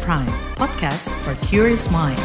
Prime, podcast for curious mind.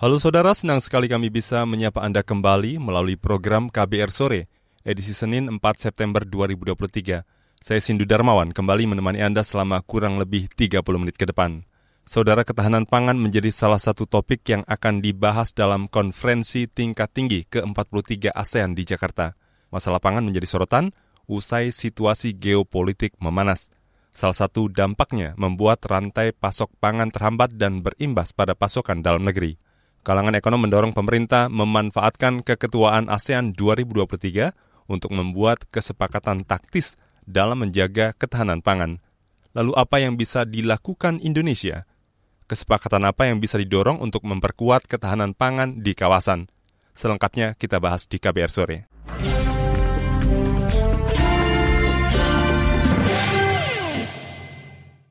Halo saudara, senang sekali kami bisa menyapa Anda kembali melalui program KBR Sore, edisi Senin 4 September 2023. Saya Sindu Darmawan kembali menemani Anda selama kurang lebih 30 menit ke depan. Saudara ketahanan pangan menjadi salah satu topik yang akan dibahas dalam konferensi tingkat tinggi ke-43 ASEAN di Jakarta. Masalah pangan menjadi sorotan usai situasi geopolitik memanas. Salah satu dampaknya membuat rantai pasok pangan terhambat dan berimbas pada pasokan dalam negeri. Kalangan ekonom mendorong pemerintah memanfaatkan keketuaan ASEAN 2023 untuk membuat kesepakatan taktis dalam menjaga ketahanan pangan. Lalu apa yang bisa dilakukan Indonesia? Kesepakatan apa yang bisa didorong untuk memperkuat ketahanan pangan di kawasan? Selengkapnya kita bahas di KBR sore.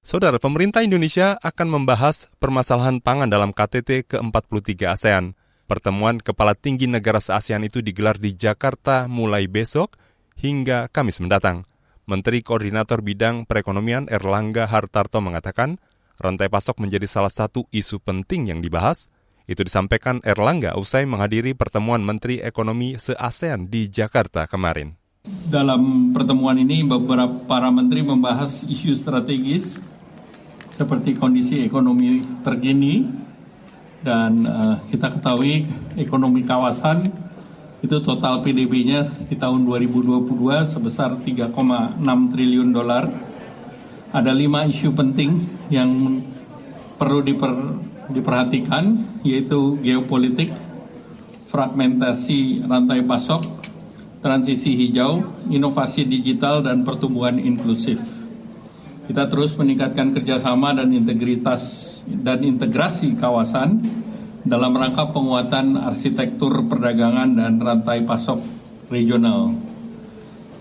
Saudara, pemerintah Indonesia akan membahas permasalahan pangan dalam KTT ke-43 ASEAN. Pertemuan kepala tinggi negara se-ASEAN itu digelar di Jakarta mulai besok hingga Kamis mendatang. Menteri Koordinator Bidang Perekonomian Erlangga Hartarto mengatakan, rantai pasok menjadi salah satu isu penting yang dibahas. Itu disampaikan Erlangga usai menghadiri pertemuan Menteri Ekonomi se-ASEAN di Jakarta kemarin. Dalam pertemuan ini, beberapa para menteri membahas isu strategis seperti kondisi ekonomi terkini dan uh, kita ketahui ekonomi kawasan itu total PDB-nya di tahun 2022 sebesar 3,6 triliun dolar. Ada lima isu penting yang perlu diper, diperhatikan yaitu geopolitik, fragmentasi rantai pasok, transisi hijau, inovasi digital dan pertumbuhan inklusif. Kita terus meningkatkan kerjasama dan integritas dan integrasi kawasan dalam rangka penguatan arsitektur perdagangan dan rantai pasok regional.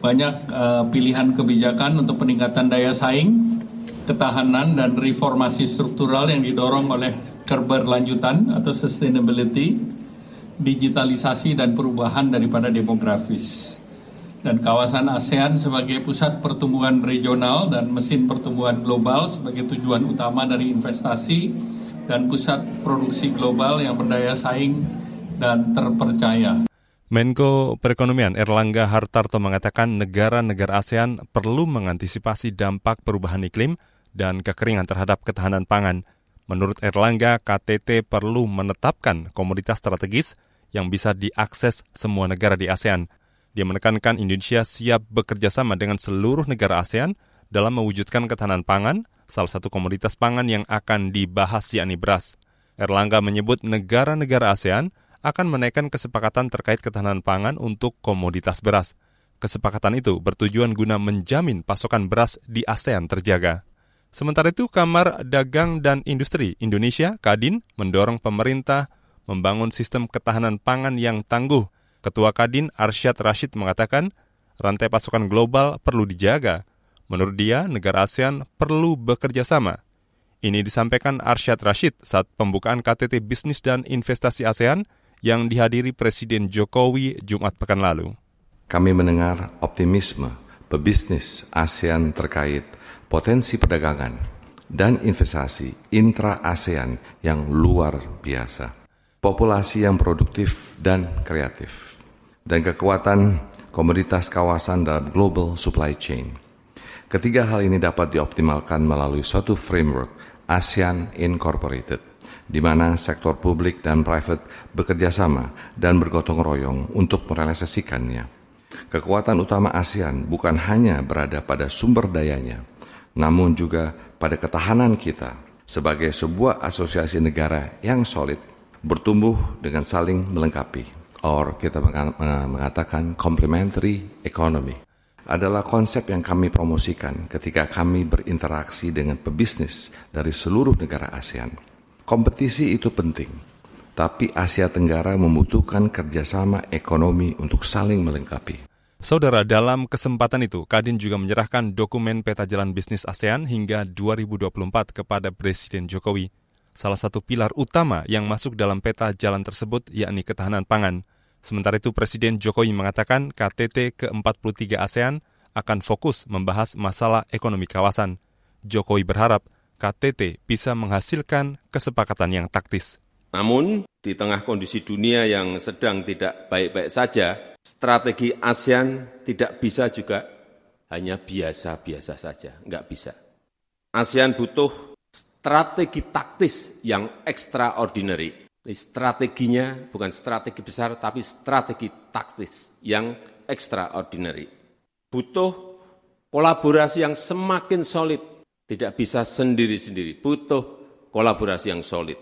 Banyak uh, pilihan kebijakan untuk peningkatan daya saing, ketahanan dan reformasi struktural yang didorong oleh keberlanjutan atau sustainability, digitalisasi dan perubahan daripada demografis dan kawasan ASEAN sebagai pusat pertumbuhan regional dan mesin pertumbuhan global sebagai tujuan utama dari investasi dan pusat produksi global yang berdaya saing dan terpercaya. Menko Perekonomian Erlangga Hartarto mengatakan negara-negara ASEAN perlu mengantisipasi dampak perubahan iklim dan kekeringan terhadap ketahanan pangan. Menurut Erlangga, KTT perlu menetapkan komoditas strategis yang bisa diakses semua negara di ASEAN – dia menekankan Indonesia siap bekerja sama dengan seluruh negara ASEAN dalam mewujudkan ketahanan pangan, salah satu komoditas pangan yang akan dibahas yakni beras. Erlangga menyebut negara-negara ASEAN akan menaikkan kesepakatan terkait ketahanan pangan untuk komoditas beras. Kesepakatan itu bertujuan guna menjamin pasokan beras di ASEAN terjaga. Sementara itu, Kamar Dagang dan Industri Indonesia, Kadin, mendorong pemerintah membangun sistem ketahanan pangan yang tangguh Ketua Kadin Arsyad Rashid mengatakan rantai pasokan global perlu dijaga. Menurut dia, negara ASEAN perlu bekerja sama. Ini disampaikan Arsyad Rashid saat pembukaan KTT Bisnis dan Investasi ASEAN yang dihadiri Presiden Jokowi Jumat pekan lalu. Kami mendengar optimisme pebisnis ASEAN terkait potensi perdagangan dan investasi intra-ASEAN yang luar biasa. Populasi yang produktif dan kreatif dan kekuatan komoditas kawasan dalam global supply chain. Ketiga hal ini dapat dioptimalkan melalui suatu framework ASEAN Incorporated, di mana sektor publik dan private bekerja sama dan bergotong royong untuk merealisasikannya. Kekuatan utama ASEAN bukan hanya berada pada sumber dayanya, namun juga pada ketahanan kita sebagai sebuah asosiasi negara yang solid, bertumbuh dengan saling melengkapi or kita mengatakan complementary economy adalah konsep yang kami promosikan ketika kami berinteraksi dengan pebisnis dari seluruh negara ASEAN. Kompetisi itu penting, tapi Asia Tenggara membutuhkan kerjasama ekonomi untuk saling melengkapi. Saudara, dalam kesempatan itu, Kadin juga menyerahkan dokumen peta jalan bisnis ASEAN hingga 2024 kepada Presiden Jokowi. Salah satu pilar utama yang masuk dalam peta jalan tersebut yakni ketahanan pangan. Sementara itu Presiden Jokowi mengatakan KTT ke-43 ASEAN akan fokus membahas masalah ekonomi kawasan. Jokowi berharap KTT bisa menghasilkan kesepakatan yang taktis. Namun, di tengah kondisi dunia yang sedang tidak baik-baik saja, strategi ASEAN tidak bisa juga hanya biasa-biasa saja, enggak bisa. ASEAN butuh strategi taktis yang extraordinary. Ini strateginya bukan strategi besar, tapi strategi taktis yang extraordinary. Butuh kolaborasi yang semakin solid, tidak bisa sendiri-sendiri, butuh kolaborasi yang solid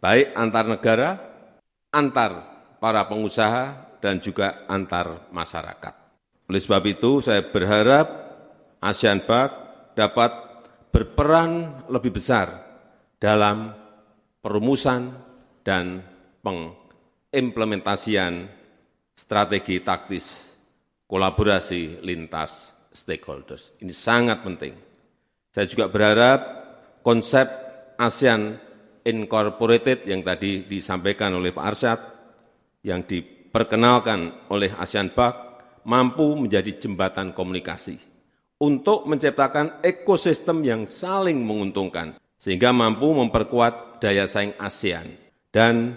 baik antar negara, antar para pengusaha, dan juga antar masyarakat. Oleh sebab itu, saya berharap ASEAN Bank dapat berperan lebih besar dalam perumusan dan pengimplementasian strategi taktis kolaborasi lintas stakeholders. Ini sangat penting. Saya juga berharap konsep ASEAN Incorporated yang tadi disampaikan oleh Pak Arsyad, yang diperkenalkan oleh ASEAN Bank, mampu menjadi jembatan komunikasi untuk menciptakan ekosistem yang saling menguntungkan, sehingga mampu memperkuat daya saing ASEAN dan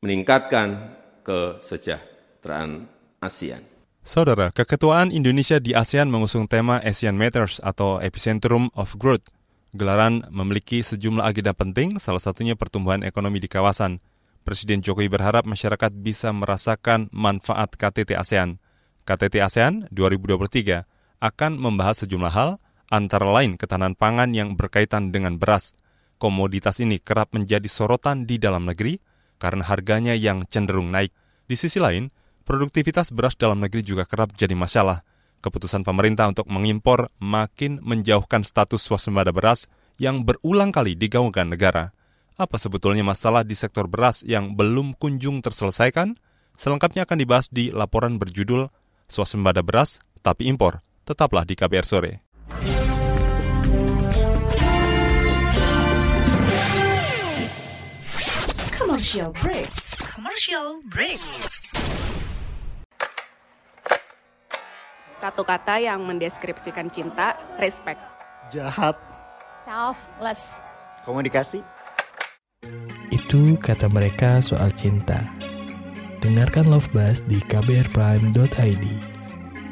meningkatkan kesejahteraan ASEAN. Saudara, keketuaan Indonesia di ASEAN mengusung tema ASEAN Matters atau Epicentrum of Growth – Gelaran memiliki sejumlah agenda penting, salah satunya pertumbuhan ekonomi di kawasan. Presiden Jokowi berharap masyarakat bisa merasakan manfaat KTT ASEAN. KTT ASEAN 2023 akan membahas sejumlah hal, antara lain ketahanan pangan yang berkaitan dengan beras. Komoditas ini kerap menjadi sorotan di dalam negeri karena harganya yang cenderung naik. Di sisi lain, produktivitas beras dalam negeri juga kerap jadi masalah – keputusan pemerintah untuk mengimpor makin menjauhkan status swasembada beras yang berulang kali digaungkan negara. Apa sebetulnya masalah di sektor beras yang belum kunjung terselesaikan? Selengkapnya akan dibahas di laporan berjudul Swasembada Beras Tapi Impor. Tetaplah di KBR Sore. Commercial break. Commercial break. Satu kata yang mendeskripsikan cinta, respect. Jahat. Selfless. Komunikasi. Itu kata mereka soal cinta. Dengarkan Love Buzz di kbrprime.id.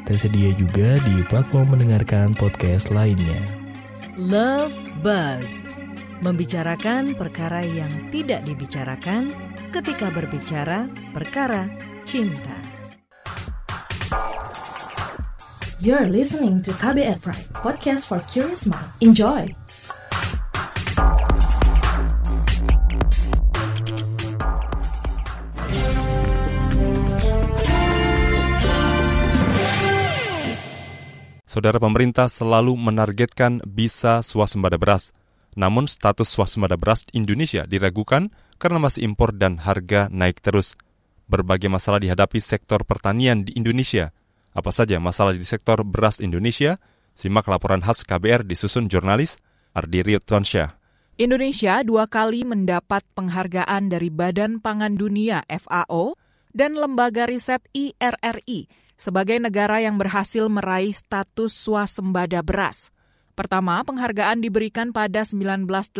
Tersedia juga di platform mendengarkan podcast lainnya. Love Buzz. Membicarakan perkara yang tidak dibicarakan ketika berbicara perkara cinta. You're listening to KBR Pride, podcast for curious mind. Enjoy! Saudara pemerintah selalu menargetkan bisa swasembada beras. Namun status swasembada beras Indonesia diragukan karena masih impor dan harga naik terus. Berbagai masalah dihadapi sektor pertanian di Indonesia – apa saja masalah di sektor beras Indonesia? Simak laporan khas KBR disusun jurnalis Ardi Ryutwansyah. Indonesia dua kali mendapat penghargaan dari Badan Pangan Dunia FAO dan Lembaga Riset IRRI sebagai negara yang berhasil meraih status swasembada beras. Pertama, penghargaan diberikan pada 1984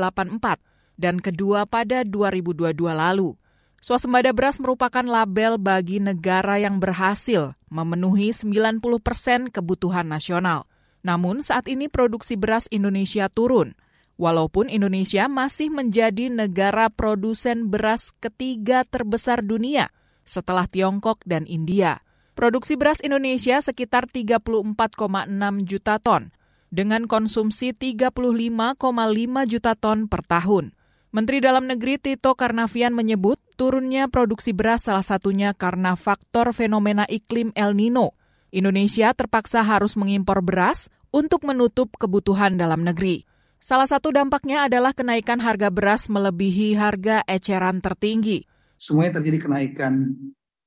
dan kedua pada 2022 lalu. Swasembada beras merupakan label bagi negara yang berhasil memenuhi 90 persen kebutuhan nasional. Namun saat ini produksi beras Indonesia turun, walaupun Indonesia masih menjadi negara produsen beras ketiga terbesar dunia setelah Tiongkok dan India. Produksi beras Indonesia sekitar 34,6 juta ton, dengan konsumsi 35,5 juta ton per tahun. Menteri Dalam Negeri Tito Karnavian menyebut turunnya produksi beras salah satunya karena faktor fenomena iklim El Nino. Indonesia terpaksa harus mengimpor beras untuk menutup kebutuhan dalam negeri. Salah satu dampaknya adalah kenaikan harga beras melebihi harga eceran tertinggi. Semuanya terjadi kenaikan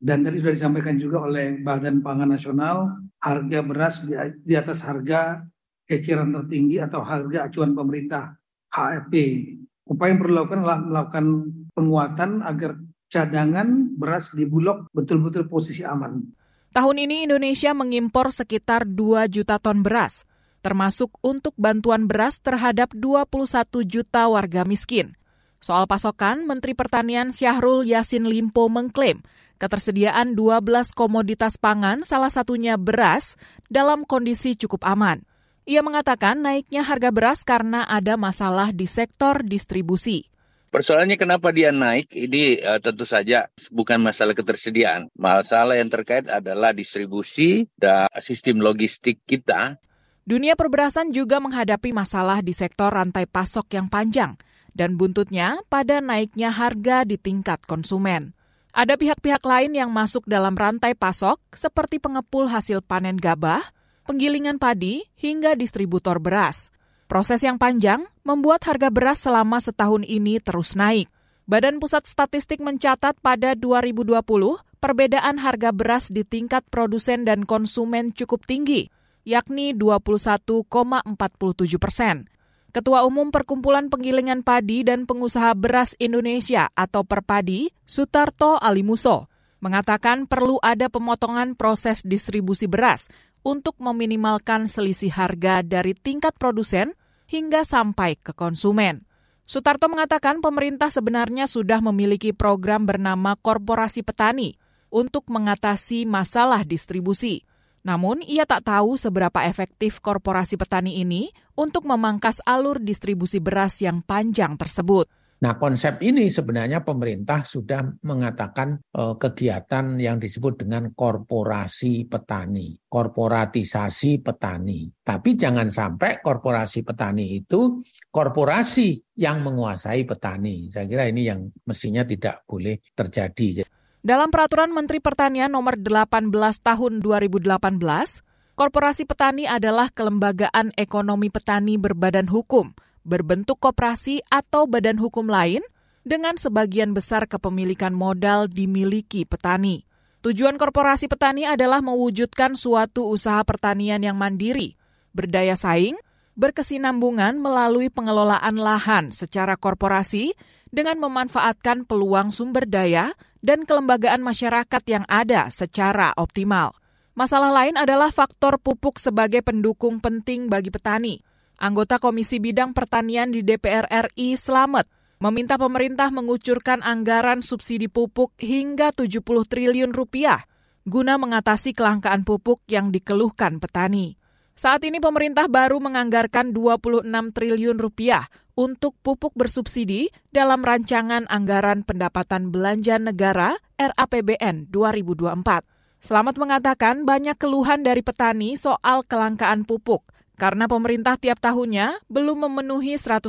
dan tadi sudah disampaikan juga oleh Badan Pangan Nasional, harga beras di, atas harga eceran tertinggi atau harga acuan pemerintah HFP upaya yang perlu dilakukan adalah melakukan penguatan agar cadangan beras di Bulog betul-betul posisi aman. Tahun ini Indonesia mengimpor sekitar 2 juta ton beras. termasuk untuk bantuan beras terhadap 21 juta warga miskin. Soal pasokan, Menteri Pertanian Syahrul Yasin Limpo mengklaim ketersediaan 12 komoditas pangan, salah satunya beras, dalam kondisi cukup aman. Ia mengatakan naiknya harga beras karena ada masalah di sektor distribusi. Persoalannya kenapa dia naik ini uh, tentu saja bukan masalah ketersediaan. Masalah yang terkait adalah distribusi dan sistem logistik kita. Dunia perberasan juga menghadapi masalah di sektor rantai pasok yang panjang dan buntutnya pada naiknya harga di tingkat konsumen. Ada pihak-pihak lain yang masuk dalam rantai pasok seperti pengepul hasil panen gabah, penggilingan padi, hingga distributor beras. Proses yang panjang membuat harga beras selama setahun ini terus naik. Badan Pusat Statistik mencatat pada 2020 perbedaan harga beras di tingkat produsen dan konsumen cukup tinggi, yakni 21,47 persen. Ketua Umum Perkumpulan Penggilingan Padi dan Pengusaha Beras Indonesia atau Perpadi, Sutarto Alimuso, mengatakan perlu ada pemotongan proses distribusi beras untuk meminimalkan selisih harga dari tingkat produsen hingga sampai ke konsumen. Sutarto mengatakan pemerintah sebenarnya sudah memiliki program bernama Korporasi Petani untuk mengatasi masalah distribusi. Namun, ia tak tahu seberapa efektif korporasi petani ini untuk memangkas alur distribusi beras yang panjang tersebut. Nah, konsep ini sebenarnya pemerintah sudah mengatakan eh, kegiatan yang disebut dengan korporasi petani, korporatisasi petani. Tapi jangan sampai korporasi petani itu korporasi yang menguasai petani. Saya kira ini yang mestinya tidak boleh terjadi. Dalam Peraturan Menteri Pertanian Nomor 18 Tahun 2018, Korporasi Petani adalah kelembagaan ekonomi petani berbadan hukum, berbentuk koperasi atau badan hukum lain dengan sebagian besar kepemilikan modal dimiliki petani. Tujuan korporasi petani adalah mewujudkan suatu usaha pertanian yang mandiri, berdaya saing, berkesinambungan melalui pengelolaan lahan secara korporasi dengan memanfaatkan peluang sumber daya dan kelembagaan masyarakat yang ada secara optimal. Masalah lain adalah faktor pupuk sebagai pendukung penting bagi petani. Anggota Komisi Bidang Pertanian di DPR RI Slamet meminta pemerintah mengucurkan anggaran subsidi pupuk hingga 70 triliun rupiah guna mengatasi kelangkaan pupuk yang dikeluhkan petani. Saat ini pemerintah baru menganggarkan 26 triliun rupiah untuk pupuk bersubsidi dalam rancangan anggaran pendapatan belanja negara RAPBN 2024. Selamat mengatakan banyak keluhan dari petani soal kelangkaan pupuk karena pemerintah tiap tahunnya belum memenuhi 100%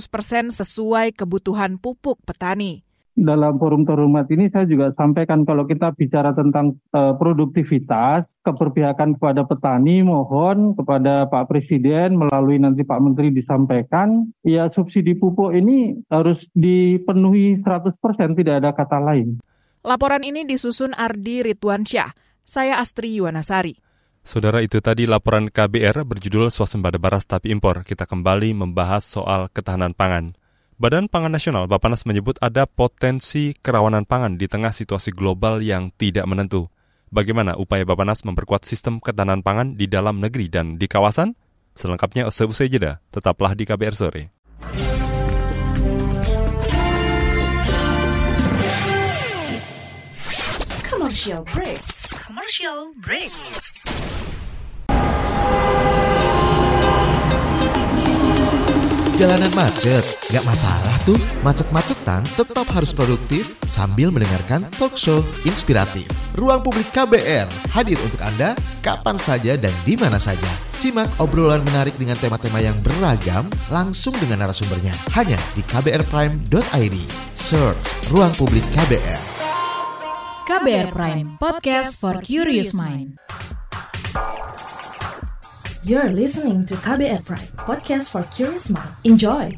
sesuai kebutuhan pupuk petani dalam forum terhormat ini saya juga sampaikan kalau kita bicara tentang uh, produktivitas, keberpihakan kepada petani, mohon kepada Pak Presiden melalui nanti Pak Menteri disampaikan, ya subsidi pupuk ini harus dipenuhi 100%, tidak ada kata lain. Laporan ini disusun Ardi Ridwansyah. Saya Astri Yuwanasari. Saudara itu tadi laporan KBR berjudul Swasembada Baras Tapi Impor. Kita kembali membahas soal ketahanan pangan. Badan Pangan Nasional Bapanas menyebut ada potensi kerawanan pangan di tengah situasi global yang tidak menentu. Bagaimana upaya Bapanas memperkuat sistem ketahanan pangan di dalam negeri dan di kawasan? Selengkapnya seusai jeda, tetaplah di KBR Sore. Commercial break. Commercial break. Jalanan macet, gak masalah tuh. Macet-macetan tetap harus produktif sambil mendengarkan talk show inspiratif. Ruang Publik KBR hadir untuk Anda kapan saja dan di mana saja. Simak obrolan menarik dengan tema-tema yang beragam langsung dengan narasumbernya. Hanya di kbrprime.id. Search Ruang Publik KBR. KBR Prime, podcast for curious mind. You're listening to KBR Pride, podcast for curious mind. Enjoy!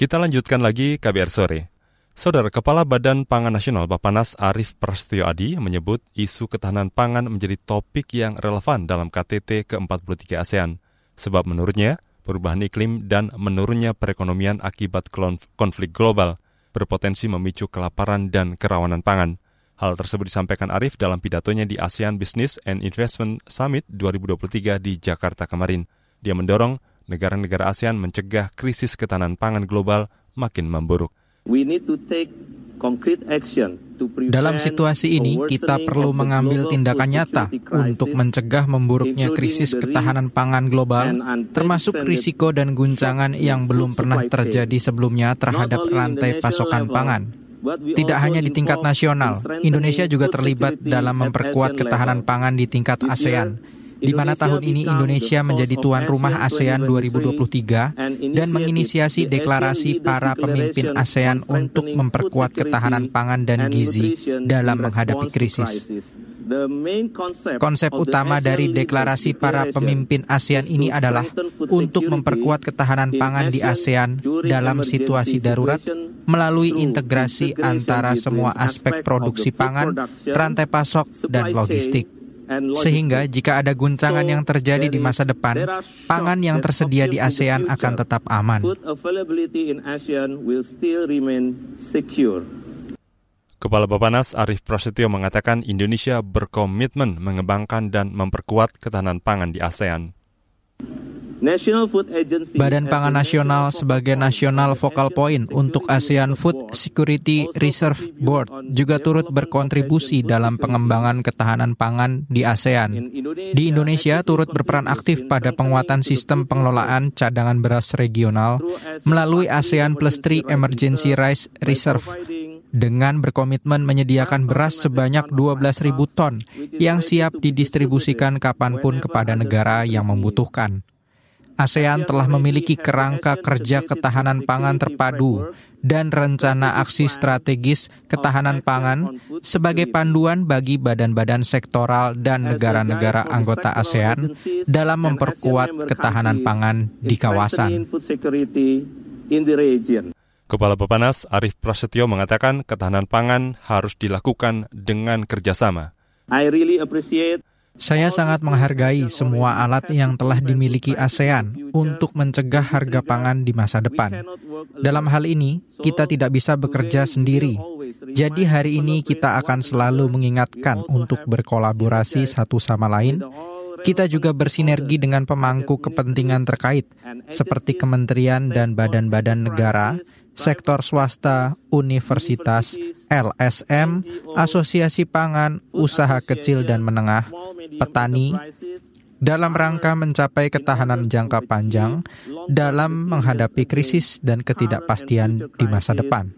Kita lanjutkan lagi KBR Sore. Saudara Kepala Badan Pangan Nasional Bapanas Arief Prasetyo Adi menyebut isu ketahanan pangan menjadi topik yang relevan dalam KTT ke-43 ASEAN. Sebab menurutnya, perubahan iklim, dan menurunnya perekonomian akibat konflik global berpotensi memicu kelaparan dan kerawanan pangan. Hal tersebut disampaikan Arif dalam pidatonya di ASEAN Business and Investment Summit 2023 di Jakarta kemarin. Dia mendorong negara-negara ASEAN mencegah krisis ketahanan pangan global makin memburuk. We need to take dalam situasi ini, kita perlu mengambil tindakan nyata untuk mencegah memburuknya krisis ketahanan pangan global, termasuk risiko dan guncangan yang belum pernah terjadi sebelumnya terhadap rantai pasokan pangan. Tidak hanya di tingkat nasional, Indonesia juga terlibat dalam memperkuat ketahanan pangan di tingkat ASEAN di mana tahun ini Indonesia menjadi tuan rumah ASEAN 2023 dan menginisiasi deklarasi para pemimpin ASEAN untuk memperkuat ketahanan pangan dan gizi dalam menghadapi krisis. Konsep utama dari deklarasi para pemimpin ASEAN ini adalah untuk memperkuat ketahanan pangan di ASEAN dalam situasi darurat melalui integrasi antara semua aspek produksi pangan, rantai pasok, dan logistik. Sehingga jika ada guncangan yang terjadi di masa depan, pangan yang tersedia di ASEAN akan tetap aman. Kepala Bapanas Arief Prasetyo mengatakan Indonesia berkomitmen mengembangkan dan memperkuat ketahanan pangan di ASEAN. Badan Pangan Nasional sebagai nasional focal point untuk ASEAN Food Security Reserve Board juga turut berkontribusi dalam pengembangan ketahanan pangan di ASEAN. Di Indonesia turut berperan aktif pada penguatan sistem pengelolaan cadangan beras regional melalui ASEAN Plus 3 Emergency Rice Reserve dengan berkomitmen menyediakan beras sebanyak 12.000 ton yang siap didistribusikan kapan pun kepada negara yang membutuhkan. ASEAN telah memiliki kerangka kerja ketahanan pangan terpadu dan rencana aksi strategis ketahanan pangan sebagai panduan bagi badan-badan sektoral dan negara-negara anggota ASEAN dalam memperkuat ketahanan pangan di kawasan. Kepala Bapanas Arief Prasetyo mengatakan ketahanan pangan harus dilakukan dengan kerjasama. I really appreciate saya sangat menghargai semua alat yang telah dimiliki ASEAN untuk mencegah harga pangan di masa depan. Dalam hal ini, kita tidak bisa bekerja sendiri. Jadi hari ini kita akan selalu mengingatkan untuk berkolaborasi satu sama lain. Kita juga bersinergi dengan pemangku kepentingan terkait, seperti kementerian dan badan-badan negara, sektor swasta, universitas, LSM, asosiasi pangan, usaha kecil dan menengah, petani, dalam rangka mencapai ketahanan jangka panjang dalam menghadapi krisis dan ketidakpastian di masa depan.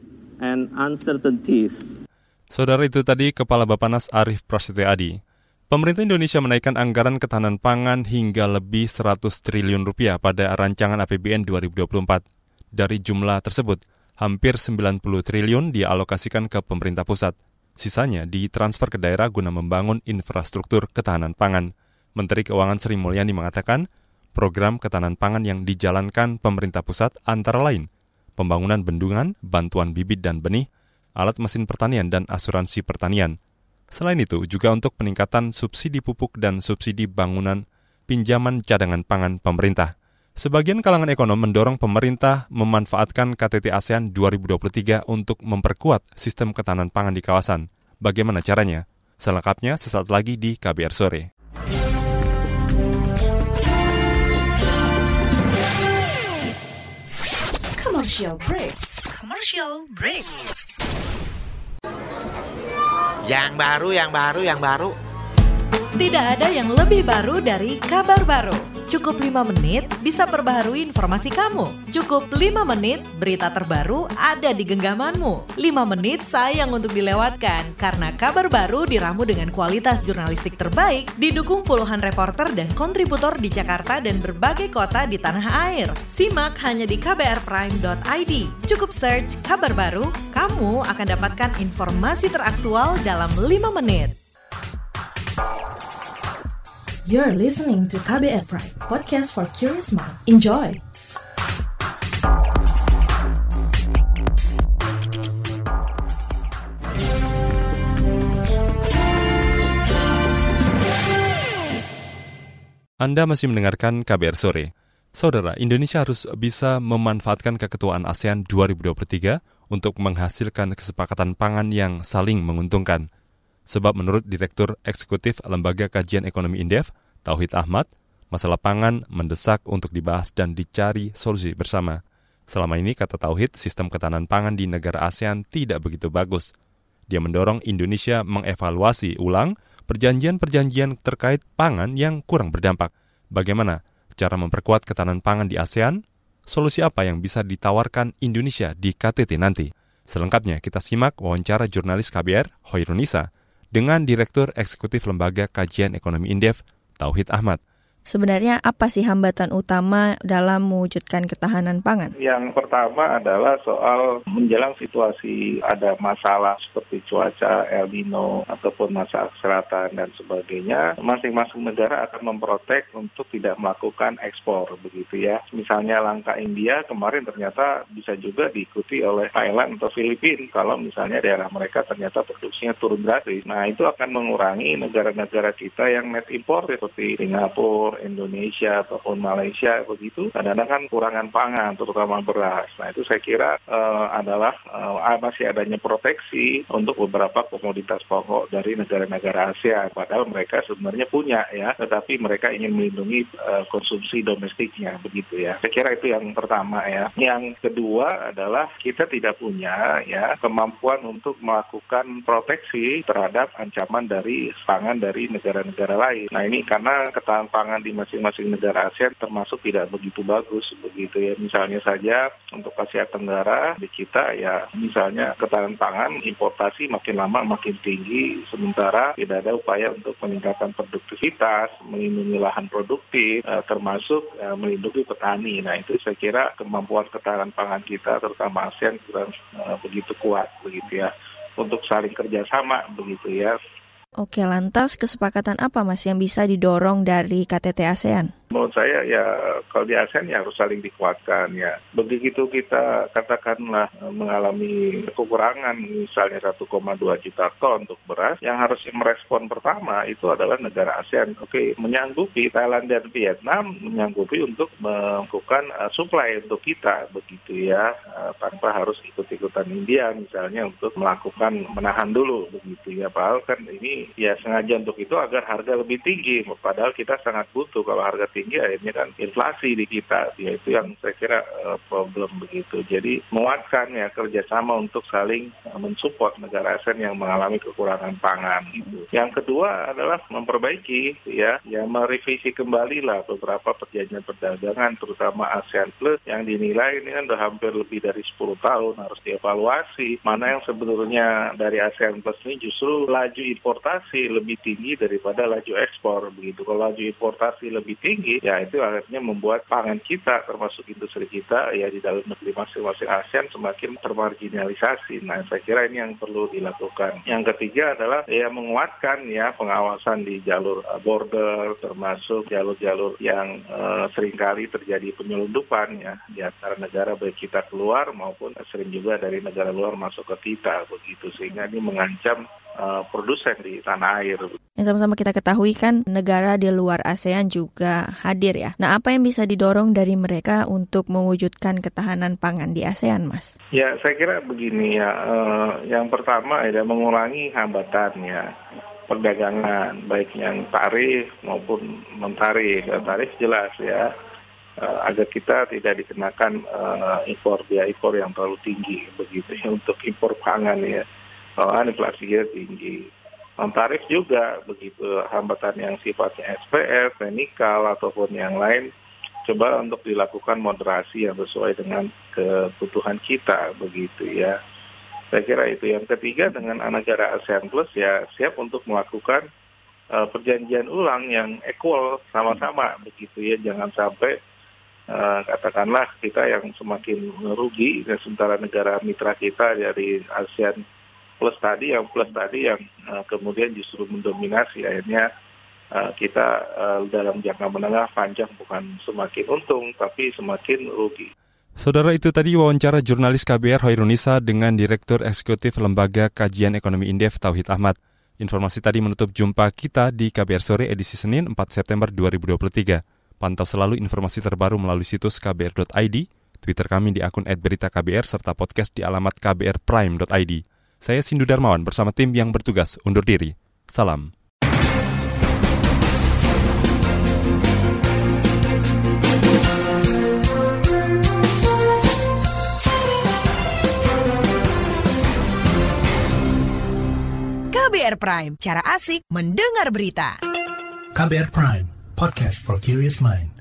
Saudara itu tadi Kepala Bapanas Arief Prasetyo Adi. Pemerintah Indonesia menaikkan anggaran ketahanan pangan hingga lebih 100 triliun rupiah pada rancangan APBN 2024. Dari jumlah tersebut, hampir 90 triliun dialokasikan ke pemerintah pusat. Sisanya ditransfer ke daerah guna membangun infrastruktur ketahanan pangan. Menteri Keuangan Sri Mulyani mengatakan, program ketahanan pangan yang dijalankan pemerintah pusat antara lain pembangunan bendungan, bantuan bibit dan benih, alat mesin pertanian dan asuransi pertanian. Selain itu, juga untuk peningkatan subsidi pupuk dan subsidi bangunan pinjaman cadangan pangan pemerintah. Sebagian kalangan ekonom mendorong pemerintah memanfaatkan KTT ASEAN 2023 untuk memperkuat sistem ketahanan pangan di kawasan. Bagaimana caranya? Selengkapnya sesaat lagi di KBR Sore. Commercial break. Commercial break. Yang baru, yang baru, yang baru. Tidak ada yang lebih baru dari kabar baru. Cukup 5 menit bisa perbaharui informasi kamu. Cukup 5 menit berita terbaru ada di genggamanmu. 5 menit sayang untuk dilewatkan karena kabar baru diramu dengan kualitas jurnalistik terbaik didukung puluhan reporter dan kontributor di Jakarta dan berbagai kota di tanah air. Simak hanya di kbrprime.id. Cukup search kabar baru, kamu akan dapatkan informasi teraktual dalam 5 menit. You're listening to KBR Pride, podcast for curious mind. Enjoy! Anda masih mendengarkan KBR Sore. Saudara, Indonesia harus bisa memanfaatkan keketuaan ASEAN 2023 untuk menghasilkan kesepakatan pangan yang saling menguntungkan. Sebab menurut Direktur Eksekutif Lembaga Kajian Ekonomi Indef, Tauhid Ahmad, masalah pangan mendesak untuk dibahas dan dicari solusi bersama. Selama ini, kata Tauhid, sistem ketahanan pangan di negara ASEAN tidak begitu bagus. Dia mendorong Indonesia mengevaluasi ulang perjanjian-perjanjian terkait pangan yang kurang berdampak. Bagaimana cara memperkuat ketahanan pangan di ASEAN? Solusi apa yang bisa ditawarkan Indonesia di KTT nanti? Selengkapnya kita simak wawancara jurnalis KBR Hoirunisa dengan Direktur Eksekutif Lembaga Kajian Ekonomi Indef, Tauhid Ahmad. Sebenarnya apa sih hambatan utama dalam mewujudkan ketahanan pangan? Yang pertama adalah soal menjelang situasi ada masalah seperti cuaca El Nino ataupun masalah kesehatan dan sebagainya, masing-masing negara akan memprotek untuk tidak melakukan ekspor begitu ya. Misalnya langkah India kemarin ternyata bisa juga diikuti oleh Thailand atau Filipina kalau misalnya daerah mereka ternyata produksinya turun drastis. Nah itu akan mengurangi negara-negara kita yang net impor seperti Singapura, Indonesia ataupun Malaysia begitu kadang-kadang kan kurangan pangan terutama beras. Nah itu saya kira uh, adalah uh, masih adanya proteksi untuk beberapa komoditas pokok dari negara-negara Asia padahal mereka sebenarnya punya ya tetapi mereka ingin melindungi uh, konsumsi domestiknya begitu ya. Saya kira itu yang pertama ya. Yang kedua adalah kita tidak punya ya kemampuan untuk melakukan proteksi terhadap ancaman dari pangan dari negara-negara lain. Nah ini karena ketahanan pangan di masing-masing negara ASEAN termasuk tidak begitu bagus begitu ya. Misalnya saja untuk Asia Tenggara di kita ya misalnya ketahanan pangan importasi makin lama makin tinggi sementara tidak ada upaya untuk peningkatan produktivitas, melindungi lahan produktif eh, termasuk eh, melindungi petani. Nah itu saya kira kemampuan ketahanan pangan kita terutama ASEAN kurang eh, begitu kuat begitu ya untuk saling kerjasama begitu ya Oke, lantas kesepakatan apa Mas yang bisa didorong dari KTT ASEAN? Menurut saya ya kalau di ASEAN ya harus saling dikuatkan ya. Begitu kita katakanlah eh, mengalami kekurangan misalnya 1,2 juta ton untuk beras, yang harus merespon pertama itu adalah negara ASEAN. Oke, menyanggupi Thailand dan Vietnam menyanggupi untuk melakukan uh, supply untuk kita begitu ya, uh, tanpa harus ikut-ikutan India misalnya untuk melakukan menahan dulu begitu ya. Padahal kan ini ya sengaja untuk itu agar harga lebih tinggi, padahal kita sangat butuh kalau harga tinggi tinggi akhirnya kan inflasi di kita ya itu yang saya kira uh, problem begitu. Jadi menguatkan ya kerjasama untuk saling uh, mensupport negara ASEAN yang mengalami kekurangan pangan gitu. yang kedua adalah memperbaiki ya ya merevisi kembali lah beberapa perjanjian perdagangan terutama ASEAN Plus yang dinilai ini kan sudah hampir lebih dari 10 tahun harus dievaluasi. Mana yang sebenarnya dari ASEAN Plus ini justru laju importasi lebih tinggi daripada laju ekspor begitu. Kalau laju importasi lebih tinggi ya itu akhirnya membuat pangan kita termasuk industri kita ya di dalam negeri masing-masing ASEAN semakin termarginalisasi. Nah saya kira ini yang perlu dilakukan. Yang ketiga adalah ya menguatkan ya pengawasan di jalur uh, border termasuk jalur-jalur yang uh, sering kali terjadi penyelundupan ya di antara negara baik kita keluar maupun sering juga dari negara luar masuk ke kita begitu sehingga ini mengancam uh, produsen di tanah air. Yang sama-sama kita ketahui kan negara di luar ASEAN juga hadir ya. Nah apa yang bisa didorong dari mereka untuk mewujudkan ketahanan pangan di ASEAN mas? Ya saya kira begini ya. Uh, yang pertama ya mengurangi hambatan ya perdagangan baik yang tarif maupun non tarif. Ya, tarif jelas ya uh, agar kita tidak dikenakan uh, impor biaya impor yang terlalu tinggi begitu ya untuk impor pangan ya malahan inflasinya tinggi. Tarif juga begitu hambatan yang sifatnya SPF, teknikal ataupun yang lain coba untuk dilakukan moderasi yang sesuai dengan kebutuhan kita begitu ya. Saya kira itu yang ketiga dengan negara ASEAN Plus ya siap untuk melakukan uh, perjanjian ulang yang equal sama-sama begitu ya jangan sampai uh, katakanlah kita yang semakin merugi dan sementara negara mitra kita dari ASEAN plus tadi yang plus tadi yang uh, kemudian justru mendominasi akhirnya uh, kita uh, dalam jangka menengah panjang bukan semakin untung tapi semakin rugi. Saudara itu tadi wawancara jurnalis KBR Hoirunisa dengan Direktur Eksekutif Lembaga Kajian Ekonomi Indef Tauhid Ahmad. Informasi tadi menutup jumpa kita di KBR Sore edisi Senin 4 September 2023. Pantau selalu informasi terbaru melalui situs kbr.id, Twitter kami di akun @beritaKBR serta podcast di alamat kbrprime.id. Saya Sindu Darmawan bersama tim yang bertugas undur diri. Salam. KBR Prime, cara asik mendengar berita. KBR Prime, podcast for curious mind.